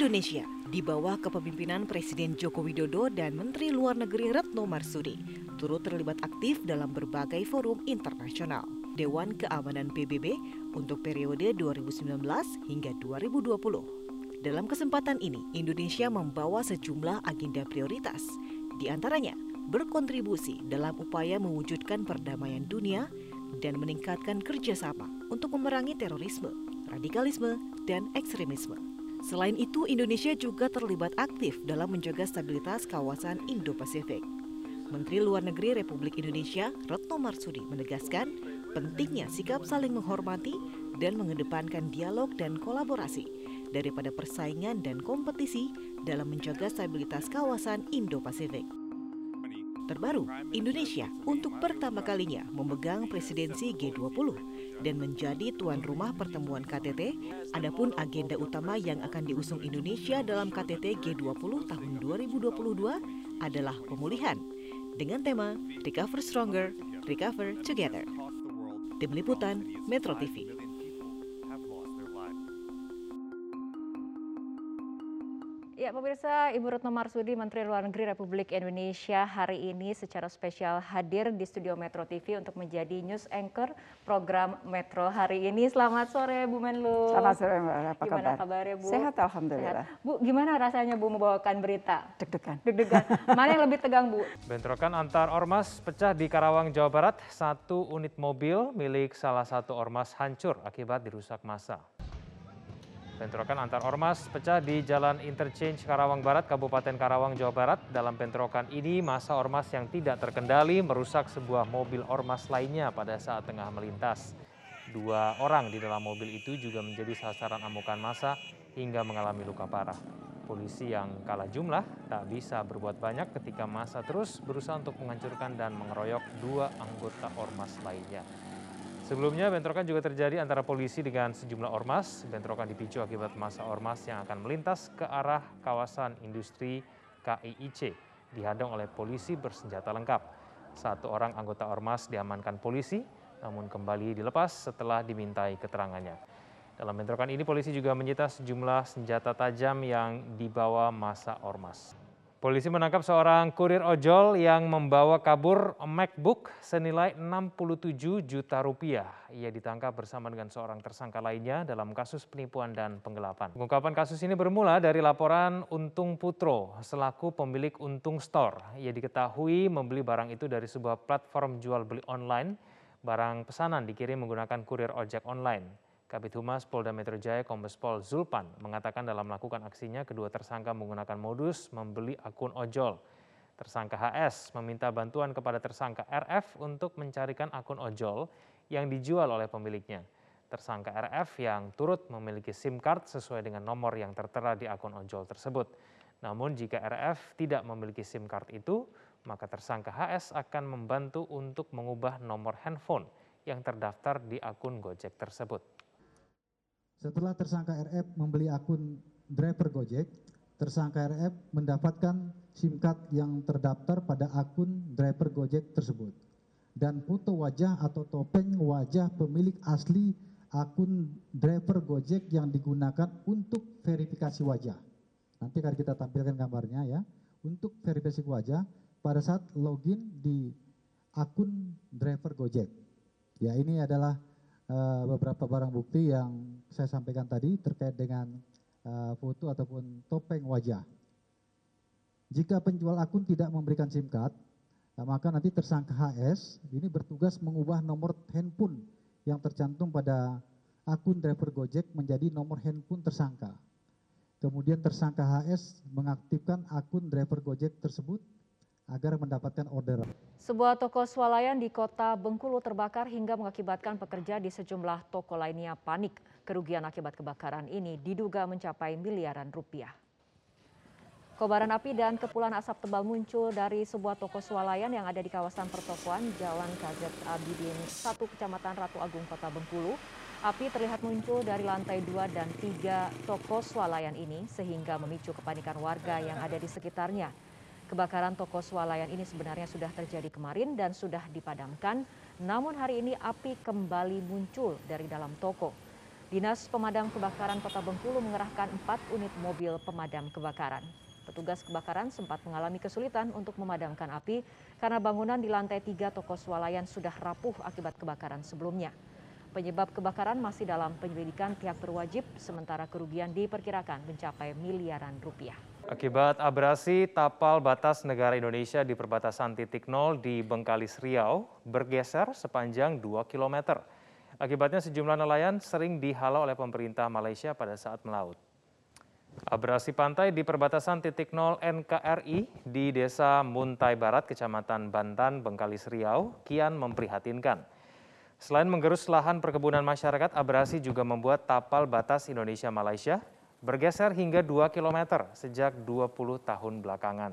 Indonesia di bawah kepemimpinan Presiden Joko Widodo dan Menteri Luar Negeri Retno Marsudi turut terlibat aktif dalam berbagai forum internasional. Dewan Keamanan PBB untuk periode 2019 hingga 2020. Dalam kesempatan ini, Indonesia membawa sejumlah agenda prioritas, di antaranya berkontribusi dalam upaya mewujudkan perdamaian dunia dan meningkatkan kerjasama untuk memerangi terorisme, radikalisme, dan ekstremisme. Selain itu, Indonesia juga terlibat aktif dalam menjaga stabilitas kawasan Indo-Pasifik. Menteri Luar Negeri Republik Indonesia Retno Marsudi menegaskan pentingnya sikap saling menghormati dan mengedepankan dialog dan kolaborasi daripada persaingan dan kompetisi dalam menjaga stabilitas kawasan Indo-Pasifik. Terbaru, Indonesia untuk pertama kalinya memegang presidensi G20 dan menjadi tuan rumah pertemuan KTT. Adapun agenda utama yang akan diusung Indonesia dalam KTT G20 tahun 2022 adalah pemulihan dengan tema Recover Stronger, Recover Together. Tim Liputan Metro TV. Ya, pemirsa, Ibu Retno Marsudi, Menteri Luar Negeri Republik Indonesia hari ini secara spesial hadir di studio Metro TV untuk menjadi news anchor program Metro hari ini. Selamat sore, Bu Menlu. Selamat sore, Mbak. Apa gimana kabar? kabarnya, Bu? Sehat, Alhamdulillah. Sehat. Bu, gimana rasanya Bu membawakan berita? Deg-degan. Deg-degan. Mana yang lebih tegang, Bu? Bentrokan antar ormas pecah di Karawang, Jawa Barat. Satu unit mobil milik salah satu ormas hancur akibat dirusak massa. Bentrokan antar ormas pecah di Jalan Interchange Karawang Barat, Kabupaten Karawang, Jawa Barat. Dalam bentrokan ini, masa ormas yang tidak terkendali merusak sebuah mobil ormas lainnya pada saat tengah melintas. Dua orang di dalam mobil itu juga menjadi sasaran amukan massa hingga mengalami luka parah. Polisi yang kalah jumlah tak bisa berbuat banyak ketika massa terus berusaha untuk menghancurkan dan mengeroyok dua anggota ormas lainnya. Sebelumnya bentrokan juga terjadi antara polisi dengan sejumlah ormas. Bentrokan dipicu akibat masa ormas yang akan melintas ke arah kawasan industri KIIC dihadang oleh polisi bersenjata lengkap. Satu orang anggota ormas diamankan polisi, namun kembali dilepas setelah dimintai keterangannya. Dalam bentrokan ini polisi juga menyita sejumlah senjata tajam yang dibawa masa ormas. Polisi menangkap seorang kurir ojol yang membawa kabur MacBook senilai 67 juta rupiah. Ia ditangkap bersama dengan seorang tersangka lainnya dalam kasus penipuan dan penggelapan. Pengungkapan kasus ini bermula dari laporan Untung Putro selaku pemilik Untung Store. Ia diketahui membeli barang itu dari sebuah platform jual beli online. Barang pesanan dikirim menggunakan kurir ojek online. Kabit Humas Polda Metro Jaya Kombes Pol Zulpan mengatakan dalam melakukan aksinya kedua tersangka menggunakan modus membeli akun ojol. Tersangka HS meminta bantuan kepada tersangka RF untuk mencarikan akun ojol yang dijual oleh pemiliknya. Tersangka RF yang turut memiliki SIM card sesuai dengan nomor yang tertera di akun ojol tersebut. Namun jika RF tidak memiliki SIM card itu, maka tersangka HS akan membantu untuk mengubah nomor handphone yang terdaftar di akun Gojek tersebut. Setelah tersangka RF membeli akun driver Gojek, tersangka RF mendapatkan SIM card yang terdaftar pada akun driver Gojek tersebut dan foto wajah atau topeng wajah pemilik asli akun driver Gojek yang digunakan untuk verifikasi wajah. Nanti akan kita tampilkan gambarnya ya. Untuk verifikasi wajah pada saat login di akun driver Gojek. Ya ini adalah beberapa barang bukti yang saya sampaikan tadi terkait dengan uh, foto ataupun topeng wajah. Jika penjual akun tidak memberikan SIM card, uh, maka nanti tersangka HS ini bertugas mengubah nomor handphone yang tercantum pada akun driver Gojek menjadi nomor handphone tersangka. Kemudian tersangka HS mengaktifkan akun driver Gojek tersebut agar mendapatkan order. Sebuah toko swalayan di kota Bengkulu terbakar hingga mengakibatkan pekerja di sejumlah toko lainnya panik. Kerugian akibat kebakaran ini diduga mencapai miliaran rupiah. Kobaran api dan kepulan asap tebal muncul dari sebuah toko swalayan yang ada di kawasan pertokoan Jalan Kazet Abidin 1 Kecamatan Ratu Agung Kota Bengkulu. Api terlihat muncul dari lantai 2 dan 3 toko swalayan ini sehingga memicu kepanikan warga yang ada di sekitarnya. Kebakaran toko swalayan ini sebenarnya sudah terjadi kemarin dan sudah dipadamkan, namun hari ini api kembali muncul dari dalam toko. Dinas Pemadam Kebakaran Kota Bengkulu mengerahkan empat unit mobil pemadam kebakaran. Petugas kebakaran sempat mengalami kesulitan untuk memadamkan api karena bangunan di lantai tiga toko swalayan sudah rapuh akibat kebakaran sebelumnya. Penyebab kebakaran masih dalam penyelidikan pihak berwajib, sementara kerugian diperkirakan mencapai miliaran rupiah. Akibat abrasi, tapal batas negara Indonesia di perbatasan titik nol di Bengkalis Riau bergeser sepanjang 2 km. Akibatnya sejumlah nelayan sering dihalau oleh pemerintah Malaysia pada saat melaut. Abrasi pantai di perbatasan titik nol NKRI di Desa Muntai Barat, Kecamatan Bantan, Bengkalis Riau, kian memprihatinkan. Selain menggerus lahan perkebunan masyarakat, abrasi juga membuat tapal batas Indonesia-Malaysia bergeser hingga 2 km sejak 20 tahun belakangan.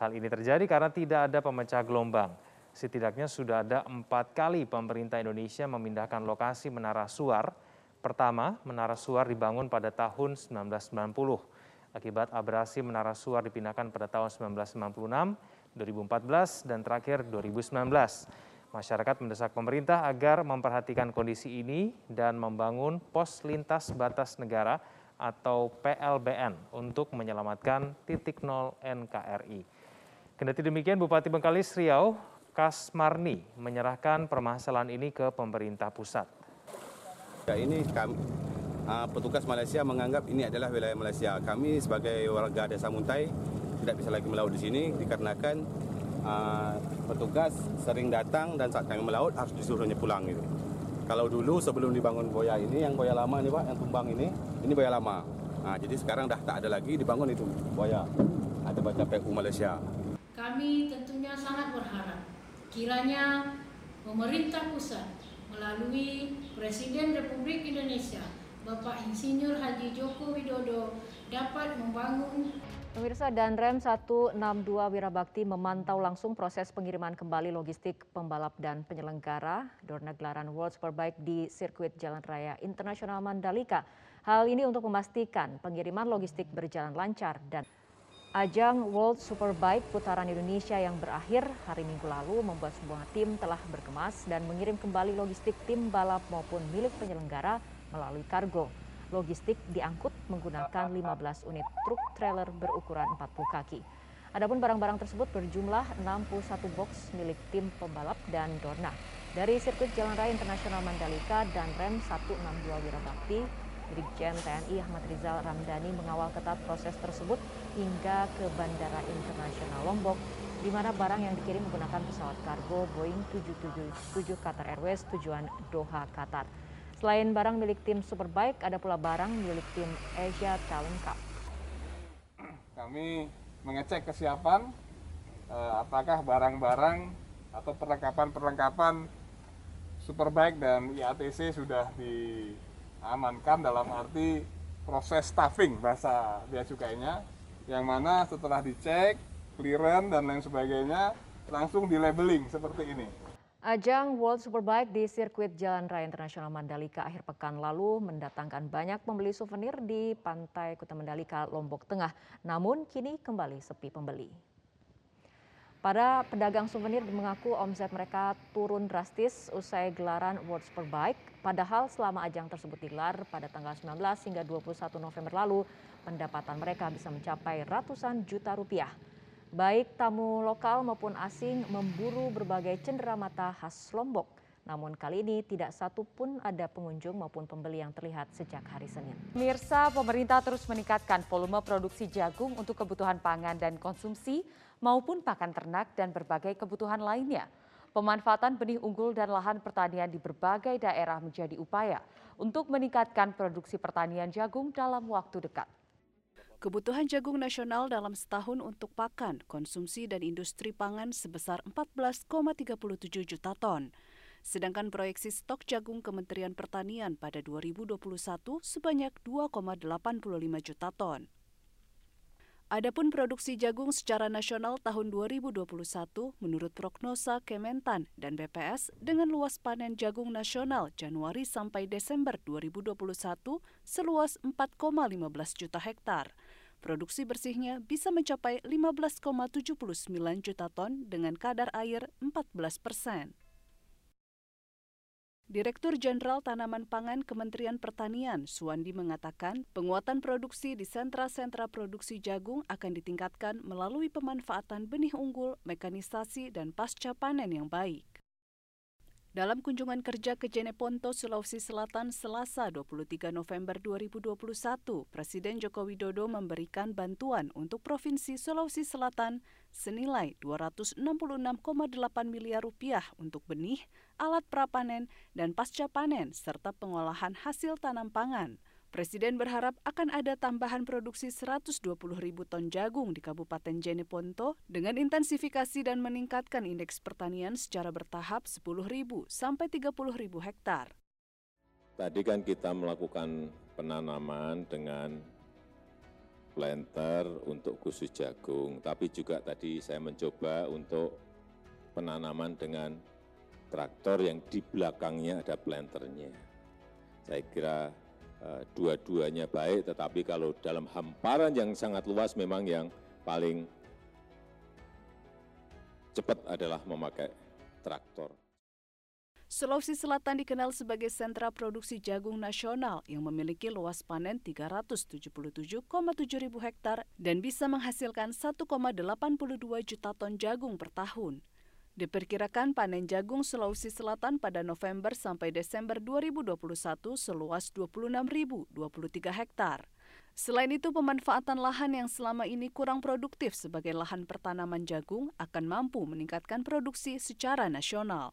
Hal ini terjadi karena tidak ada pemecah gelombang. Setidaknya sudah ada empat kali pemerintah Indonesia memindahkan lokasi menara suar. Pertama, menara suar dibangun pada tahun 1990. Akibat abrasi menara suar dipindahkan pada tahun 1996, 2014, dan terakhir 2019. Masyarakat mendesak pemerintah agar memperhatikan kondisi ini dan membangun pos lintas batas negara atau PLBN untuk menyelamatkan titik nol NKRI. Kendati demikian, Bupati Bengkalis Riau, Kasmarni, menyerahkan permasalahan ini ke pemerintah pusat. Ya, ini kami, uh, petugas Malaysia menganggap ini adalah wilayah Malaysia. Kami sebagai warga Desa Muntai tidak bisa lagi melaut di sini dikarenakan uh, petugas sering datang dan saat kami melaut harus disuruhnya pulang gitu. Kalau dulu sebelum dibangun boya ini, yang boya lama nih Pak, yang tumbang ini, ini boya lama. Nah, jadi sekarang dah tak ada lagi dibangun itu boya. Ada baca PU Malaysia. Kami tentunya sangat berharap kiranya pemerintah pusat melalui Presiden Republik Indonesia Bapak Insinyur Haji Joko Widodo dapat membangun Pemirsa dan Rem 162 Wirabakti memantau langsung proses pengiriman kembali logistik pembalap dan penyelenggara Dorna gelaran World Superbike di sirkuit Jalan Raya Internasional Mandalika. Hal ini untuk memastikan pengiriman logistik berjalan lancar dan Ajang World Superbike putaran Indonesia yang berakhir hari Minggu lalu membuat semua tim telah berkemas dan mengirim kembali logistik tim balap maupun milik penyelenggara melalui kargo. Logistik diangkut menggunakan 15 unit truk trailer berukuran 40 kaki. Adapun barang-barang tersebut berjumlah 61 box milik tim pembalap dan Dorna. Dari sirkuit Jalan Raya Internasional Mandalika dan Rem 162 Wirabakti, Brigjen TNI Ahmad Rizal Ramdhani mengawal ketat proses tersebut hingga ke Bandara Internasional Lombok, di mana barang yang dikirim menggunakan pesawat kargo Boeing 777 Qatar Airways tujuan Doha, Qatar. Selain barang milik tim Superbike, ada pula barang milik tim Asia Talent Cup. Kami mengecek kesiapan eh, apakah barang-barang atau perlengkapan-perlengkapan Superbike dan IATC sudah diamankan dalam arti proses staffing bahasa bea cukainya yang mana setelah dicek, clearance dan lain sebagainya langsung di labeling seperti ini. Ajang World Superbike di sirkuit Jalan Raya Internasional Mandalika akhir pekan lalu mendatangkan banyak pembeli souvenir di Pantai Kuta Mandalika, Lombok Tengah. Namun kini kembali sepi pembeli. Para pedagang souvenir mengaku omset mereka turun drastis usai gelaran World Superbike. Padahal selama ajang tersebut digelar pada tanggal 19 hingga 21 November lalu, pendapatan mereka bisa mencapai ratusan juta rupiah. Baik tamu lokal maupun asing memburu berbagai cenderamata khas Lombok. Namun kali ini tidak satu pun ada pengunjung maupun pembeli yang terlihat sejak hari Senin. Mirsa, pemerintah terus meningkatkan volume produksi jagung untuk kebutuhan pangan dan konsumsi maupun pakan ternak dan berbagai kebutuhan lainnya. Pemanfaatan benih unggul dan lahan pertanian di berbagai daerah menjadi upaya untuk meningkatkan produksi pertanian jagung dalam waktu dekat. Kebutuhan jagung nasional dalam setahun untuk pakan, konsumsi, dan industri pangan sebesar 14,37 juta ton. Sedangkan proyeksi stok jagung Kementerian Pertanian pada 2021 sebanyak 2,85 juta ton. Adapun produksi jagung secara nasional tahun 2021 menurut prognosa Kementan dan BPS dengan luas panen jagung nasional Januari sampai Desember 2021 seluas 4,15 juta hektar. Produksi bersihnya bisa mencapai 15,79 juta ton dengan kadar air 14 persen. Direktur Jenderal Tanaman Pangan Kementerian Pertanian, Suwandi mengatakan, penguatan produksi di sentra-sentra produksi jagung akan ditingkatkan melalui pemanfaatan benih unggul, mekanisasi, dan pasca panen yang baik. Dalam kunjungan kerja ke Jeneponto, Sulawesi Selatan Selasa 23 November 2021, Presiden Joko Widodo memberikan bantuan untuk Provinsi Sulawesi Selatan senilai 266,8 miliar rupiah untuk benih, alat prapanen, dan pasca panen, serta pengolahan hasil tanam pangan. Presiden berharap akan ada tambahan produksi 120 ribu ton jagung di Kabupaten Jeneponto dengan intensifikasi dan meningkatkan indeks pertanian secara bertahap 10 ribu sampai 30 ribu hektar. Tadi kan kita melakukan penanaman dengan planter untuk khusus jagung, tapi juga tadi saya mencoba untuk penanaman dengan traktor yang di belakangnya ada planternya. Saya kira dua-duanya baik, tetapi kalau dalam hamparan yang sangat luas memang yang paling cepat adalah memakai traktor. Sulawesi Selatan dikenal sebagai sentra produksi jagung nasional yang memiliki luas panen 377,7 ribu hektar dan bisa menghasilkan 1,82 juta ton jagung per tahun. Diperkirakan panen jagung Sulawesi Selatan pada November sampai Desember 2021 seluas 26.023 hektar. Selain itu, pemanfaatan lahan yang selama ini kurang produktif sebagai lahan pertanaman jagung akan mampu meningkatkan produksi secara nasional.